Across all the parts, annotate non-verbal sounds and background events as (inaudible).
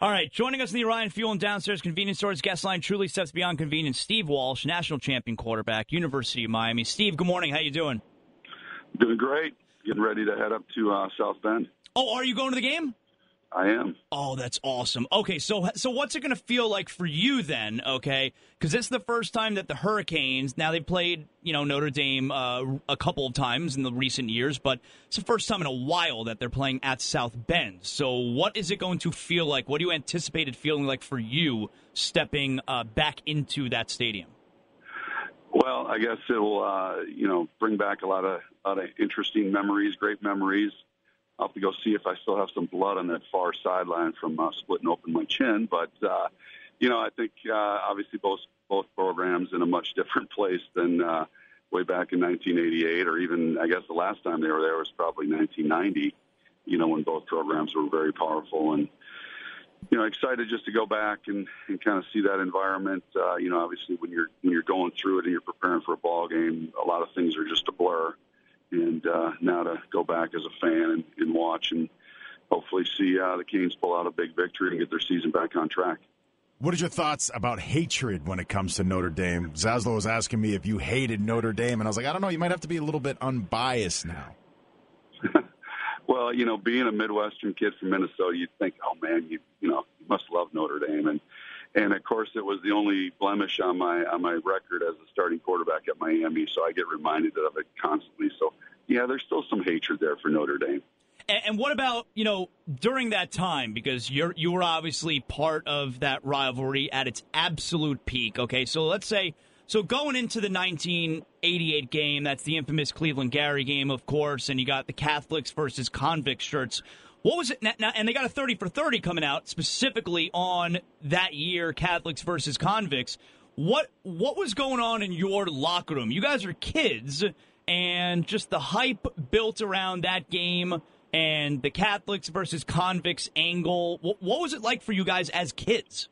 All right, joining us in the Orion Fuel and Downstairs Convenience Stores guest line truly steps beyond convenience. Steve Walsh, national champion quarterback, University of Miami. Steve, good morning. How you doing? Doing great. Getting ready to head up to uh, South Bend. Oh, are you going to the game? I am. Oh, that's awesome. Okay, so so what's it going to feel like for you then? Okay, because it's the first time that the Hurricanes. Now they've played, you know, Notre Dame uh, a couple of times in the recent years, but it's the first time in a while that they're playing at South Bend. So, what is it going to feel like? What do you anticipate it feeling like for you stepping uh, back into that stadium? Well, I guess it'll, uh, you know, bring back a lot of, lot of interesting memories, great memories. I'll have to go see if I still have some blood on that far sideline from uh, splitting open my chin. But uh, you know, I think uh, obviously both both programs in a much different place than uh, way back in 1988, or even I guess the last time they were there was probably 1990. You know, when both programs were very powerful and you know excited just to go back and, and kind of see that environment. Uh, you know, obviously when you're when you're going through it and you're preparing for a ball game, a lot of things are just a blur and uh, now to go back as a fan and, and watch and hopefully see uh, the Canes pull out a big victory and get their season back on track. What are your thoughts about hatred when it comes to Notre Dame? Zaslow was asking me if you hated Notre Dame, and I was like, I don't know. You might have to be a little bit unbiased now. (laughs) well, you know, being a Midwestern kid from Minnesota, you'd think, oh man, you you know, you must love Notre Dame, and and of course it was the only blemish on my on my record as a starting quarterback at Miami, so I get reminded of it constantly. So yeah, there's still some hatred there for Notre Dame. And, what about you know during that time because you're you were obviously part of that rivalry at its absolute peak. Okay, so let's say so going into the 1988 game, that's the infamous Cleveland Gary game, of course, and you got the Catholics versus convicts shirts. What was it? Now, and they got a 30 for 30 coming out specifically on that year, Catholics versus convicts. What what was going on in your locker room? You guys are kids, and just the hype built around that game and the Catholics versus convicts angle. What, what was it like for you guys as kids?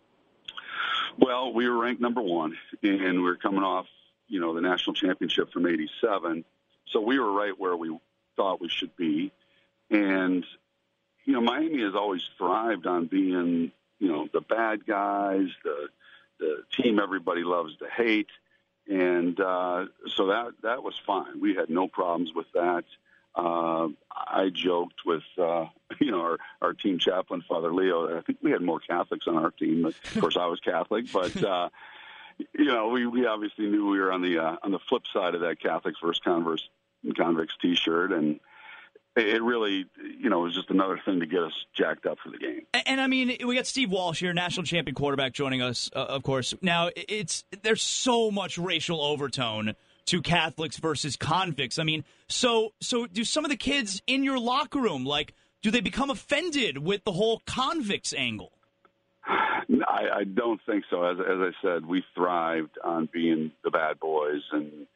Well, we were ranked number one, and we were coming off, you know, the national championship from '87, so we were right where we thought we should be. And you know, Miami has always thrived on being, you know, the bad guys, the the team everybody loves to hate, and uh, so that that was fine. We had no problems with that. Uh, I joked with, uh, (laughs) you know, our, our team chaplain, Father Leo. I think we had more Catholics on our team. Of course, I was Catholic, but uh, you know, we, we obviously knew we were on the uh, on the flip side of that Catholics versus converse convicts T-shirt, and it really, you know, was just another thing to get us jacked up for the game. And, and I mean, we got Steve Walsh here, national champion quarterback, joining us, uh, of course. Now, it's there's so much racial overtone to Catholics versus convicts. I mean, so so do some of the kids in your locker room like do they become offended with the whole convicts angle? (sighs) I, I don't think so. As, as I said, we thrived on being the bad boys and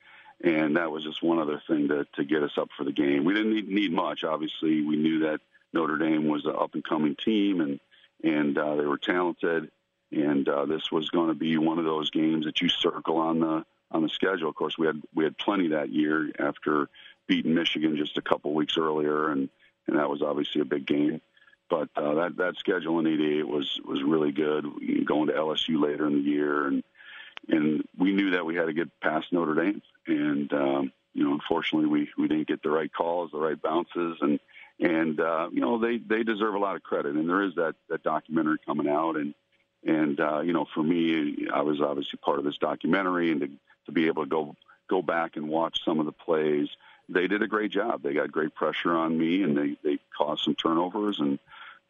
and that was just one other thing to to get us up for the game. We didn't need, need much. Obviously, we knew that Notre Dame was an up and coming team, and and uh, they were talented, and uh, this was going to be one of those games that you circle on the on the schedule. Of course, we had we had plenty that year after beating Michigan just a couple weeks earlier, and and that was obviously a big game. But uh, that that schedule in '88 was was really good. Going to LSU later in the year, and and we knew that we had to get past Notre Dame, and um, you know, unfortunately, we we didn't get the right calls, the right bounces, and and uh, you know, they they deserve a lot of credit. And there is that that documentary coming out, and and uh, you know, for me, I was obviously part of this documentary, and to to be able to go go back and watch some of the plays, they did a great job. They got great pressure on me, and they they caused some turnovers, and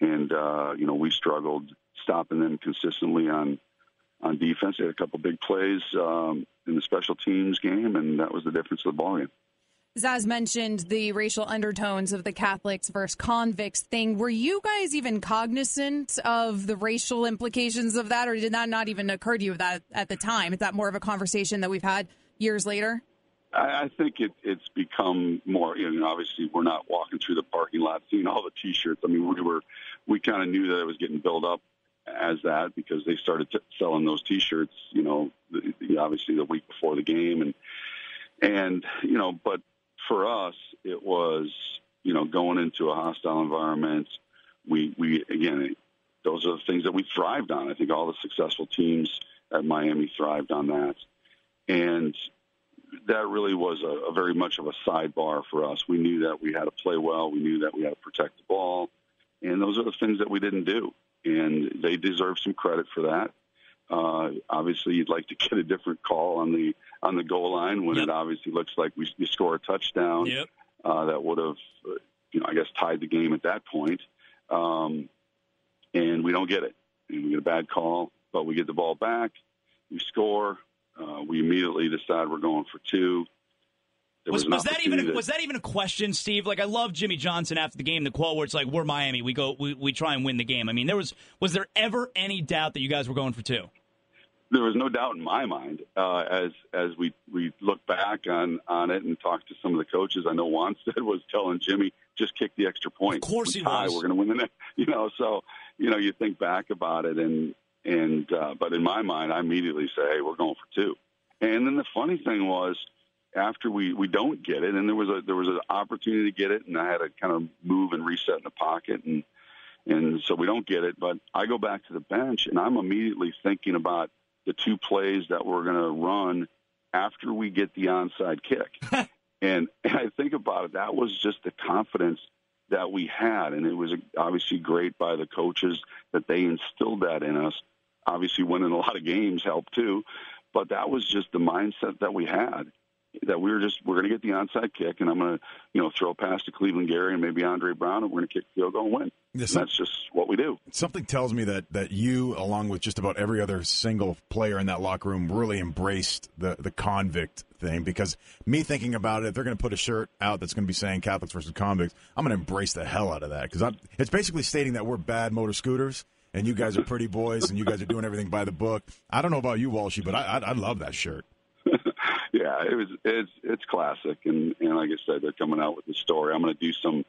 and uh, you know, we struggled stopping them consistently on on defense. They had a couple big plays um, in the special teams game, and that was the difference of the ball game. Zaz mentioned the racial undertones of the Catholics versus convicts thing. Were you guys even cognizant of the racial implications of that, or did that not even occur to you that at the time? Is that more of a conversation that we've had years later? I, I think it, it's become more. You know, obviously, we're not walking through the parking lot seeing all the T-shirts. I mean, we were we kind of knew that it was getting built up as that because they started t- selling those T-shirts. You know, the, the, obviously the week before the game, and and you know, but for us, it was you know going into a hostile environment. We we again, those are the things that we thrived on. I think all the successful teams at Miami thrived on that, and that really was a, a very much of a sidebar for us. We knew that we had to play well. We knew that we had to protect the ball, and those are the things that we didn't do. And they deserve some credit for that. Uh, obviously, you'd like to (laughs) get a different call on the on the goal line when yep. it obviously looks like we, we score a touchdown yep. uh, that would have, you know, I guess tied the game at that point. Um, and we don't get it. And we get a bad call, but we get the ball back. We score. Uh, we immediately decide we're going for two. Was, was, was that even a, was that even a question, Steve? Like I love Jimmy Johnson after the game, the quote where it's like, "We're Miami, we go, we, we try and win the game." I mean, there was was there ever any doubt that you guys were going for two? There was no doubt in my mind uh, as as we we look back on on it and talk to some of the coaches. I know Wannstedt (laughs) was telling Jimmy, "Just kick the extra point. Of course we he tie, was. We're going to win the next." (laughs) You know, so you know, you think back about it, and and uh, but in my mind, I immediately say, "Hey, we're going for two. And then the funny thing was, after we we don't get it, and there was a there was an opportunity to get it, and I had to kind of move and reset in the pocket, and and so we don't get it. But I go back to the bench, and I'm immediately thinking about the two plays that we're going to run after we get the onside kick. and, (laughs) and I think about it, that was just the confidence that we had, and it was obviously great by the coaches that they instilled that in us. Obviously, winning a lot of games helped too, but that was just the mindset that we had that we were just we're going to get the onside kick, and I'm going to you know throw past to Cleveland Gary and maybe Andre Brown, and we're going to kick field goal and win. Yes, that's just what we do. Something tells me that that you, along with just about every other single player in that locker room, really embraced the the convict thing. Because me thinking about it, if they're going to put a shirt out that's going to be saying Catholics versus convicts, I'm going to embrace the hell out of that because it's basically stating that we're bad motor scooters and you guys are pretty boys, and you guys are doing everything by the book. I don't know about you, Walshy, but I I, I love that shirt. Yeah, it was it's it's classic, and and like I said, they're coming out with the story. I'm going to do some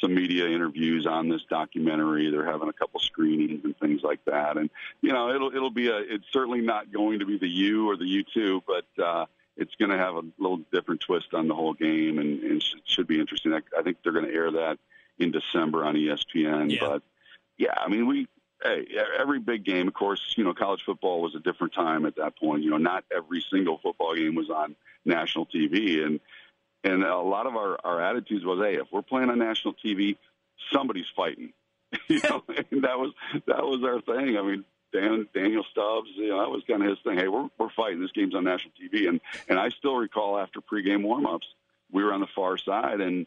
some media interviews on this documentary. They're having a couple screenings and things like that, and you know it'll it'll be a it's certainly not going to be the U or the U two, but uh, it's going to have a little different twist on the whole game, and, and it should be interesting. I, I think they're going to air that in December on ESPN, yeah. but yeah, I mean we hey, every big game, of course, you know, college football was a different time at that point. You know, not every single football game was on national TV, and and a lot of our our attitudes was, hey, if we're playing on national TV, somebody's fighting. (laughs) you know, and that was that was our thing. I mean, Dan Daniel Stubbs, you know, that was kind of his thing. Hey, we're we're fighting. This game's on national TV, and and I still recall after pregame warmups, we were on the far side, and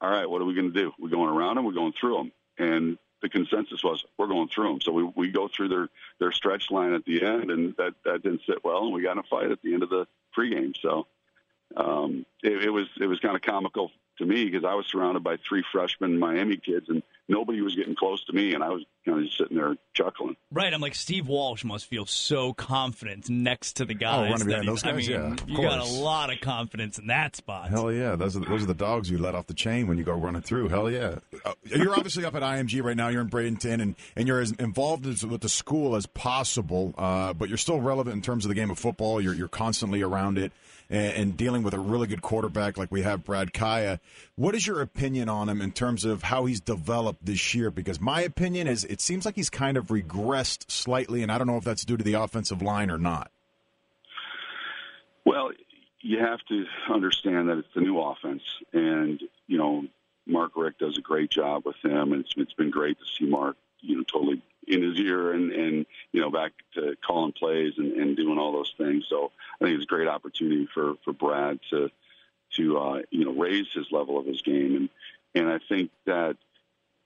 all right, what are we going to do? We're going around them. We're going through them, and the consensus was we're going through them. So we we go through their their stretch line at the end, and that that didn't sit well, and we got in a fight at the end of the pregame. So um, it, it was it was kind of comical to me because I was surrounded by three freshman Miami kids, and nobody was getting close to me, and I was kind of just sitting there chuckling. Right, I'm like Steve Walsh must feel so confident next to the guys. Oh, running behind those guys, I mean, yeah, you course. got a lot of confidence in that spot. Hell yeah, those are those are the dogs you let off the chain when you go running through. Hell yeah, uh, you're obviously up at IMG right now. You're in Bradenton, and and you're as involved as, with the school as possible, uh, but you're still relevant in terms of the game of football. You're you're constantly around it and, and dealing with a really good quarterback like we have Brad Kaaya. What is your opinion on him in terms of how he's developed this year? Because my opinion is it seems like he's kind of regressed slightly, and I don't know if that's due to the offensive line or not. Well, you have to understand that it's a new offense, and you know Mark Richt does a great job with him, and it's, it's been great to see Mark, you know, totally in his ear and and you know back to calling plays and, and doing all those things. So I think it's a great opportunity for for Brad to to uh, you know raise his level of his game, and and I think that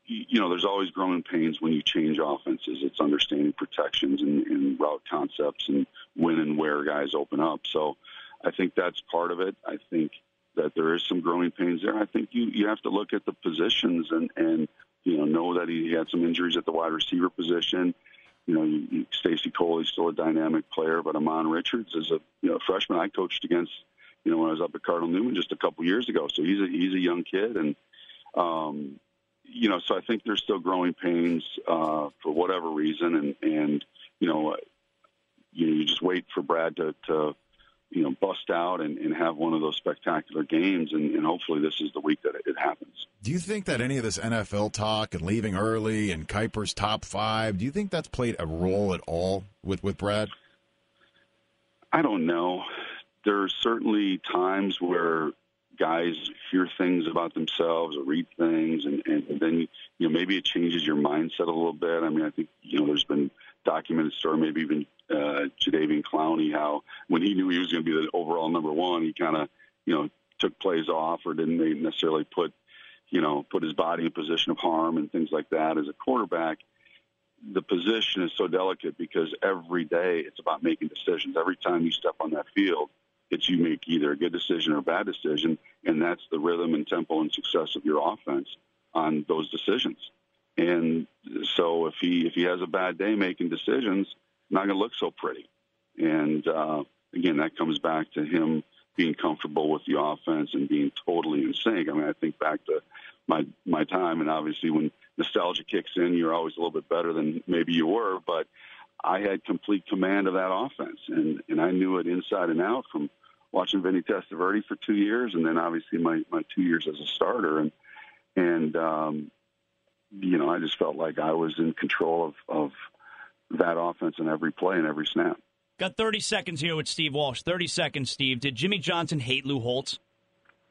you know there's always growing pains when you change offenses. It's understanding protections and, and route concepts and when and where guys open up. So I think that's part of it. I think that there is some growing pains there. I think you you have to look at the positions and and you know know that he had some injuries at the wide receiver position. You know, you, Stacy Coley's still a dynamic player, but Ahmmon Richards is a you know freshman I coached against. You know, when I was up at Cardinal Newman just a couple years ago, so he's a he's a young kid, and um, you know, so I think there's still growing pains uh, for whatever reason, and and you know, you know, you just wait for Brad to, to you know, bust out and, and have one of those spectacular games, and, and hopefully this is the week that it happens. Do you think that any of this NFL talk and leaving early and Kiper's top five, do you think that's played a role at all with with Brad? I don't know. There's certainly times where guys hear things about themselves or read things, and, and then you know maybe it changes your mindset a little bit. I mean, I think you know there's been documented story, maybe even uh, Jadeveon Clowney, how when he knew he was going to be the overall number one, he kind of you know took plays off or didn't necessarily put you know put his body in position of harm and things like that. As a quarterback, the position is so delicate because every day it's about making decisions. Every time you step on that field, it's you make either a good decision or a bad decision, and that's the rhythm and tempo and success of your offense on those decisions. And so if he if he has a bad day making decisions, not going to look so pretty. And uh, again, that comes back to him being comfortable with the offense and being totally in sync. I mean, I think back to my my time, and obviously when nostalgia kicks in, you're always a little bit better than maybe you were. But I had complete command of that offense, and and I knew it inside and out from watching Vinny Testaverde for two years, and then obviously my my two years as a starter, and and um, you know I just felt like I was in control of of that offense in every play and every snap. Got 30 seconds here with Steve Walsh. 30 seconds, Steve. Did Jimmy Johnson hate Lou Holtz?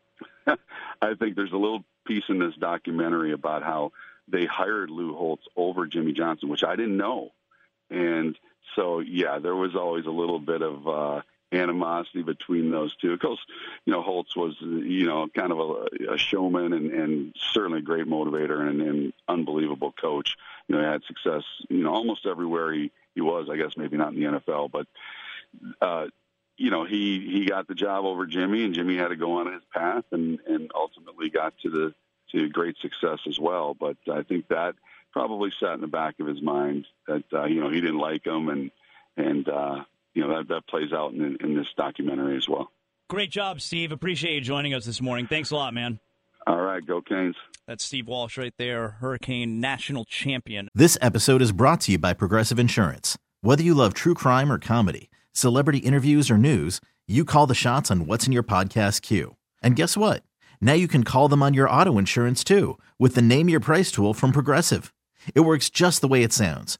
(laughs) I think there's a little piece in this documentary about how they hired Lou Holtz over Jimmy Johnson, which I didn't know. And so, yeah, there was always a little bit of uh, animosity between those two. Of course, you know, Holtz was, you know, kind of a, a showman and, and certainly a great motivator and an unbelievable coach. You know, he had success, you know, almost everywhere he, he was, I guess maybe not in the NFL, but, uh, you know, he, he got the job over Jimmy and Jimmy had to go on his path and, and ultimately got to the, to great success as well. But I think that probably sat in the back of his mind that, uh, you know, he didn't like him and, and, uh, you know that that plays out in, in this documentary as well. Great job, Steve. Appreciate you joining us this morning. Thanks a lot, man. All right, go Canes. That's Steve Walsh right there, Hurricane national champion. This episode is brought to you by Progressive Insurance. Whether you love true crime or comedy, celebrity interviews or news, you call the shots on what's in your podcast queue. And guess what? Now you can call them on your auto insurance too with the Name Your Price tool from Progressive. It works just the way it sounds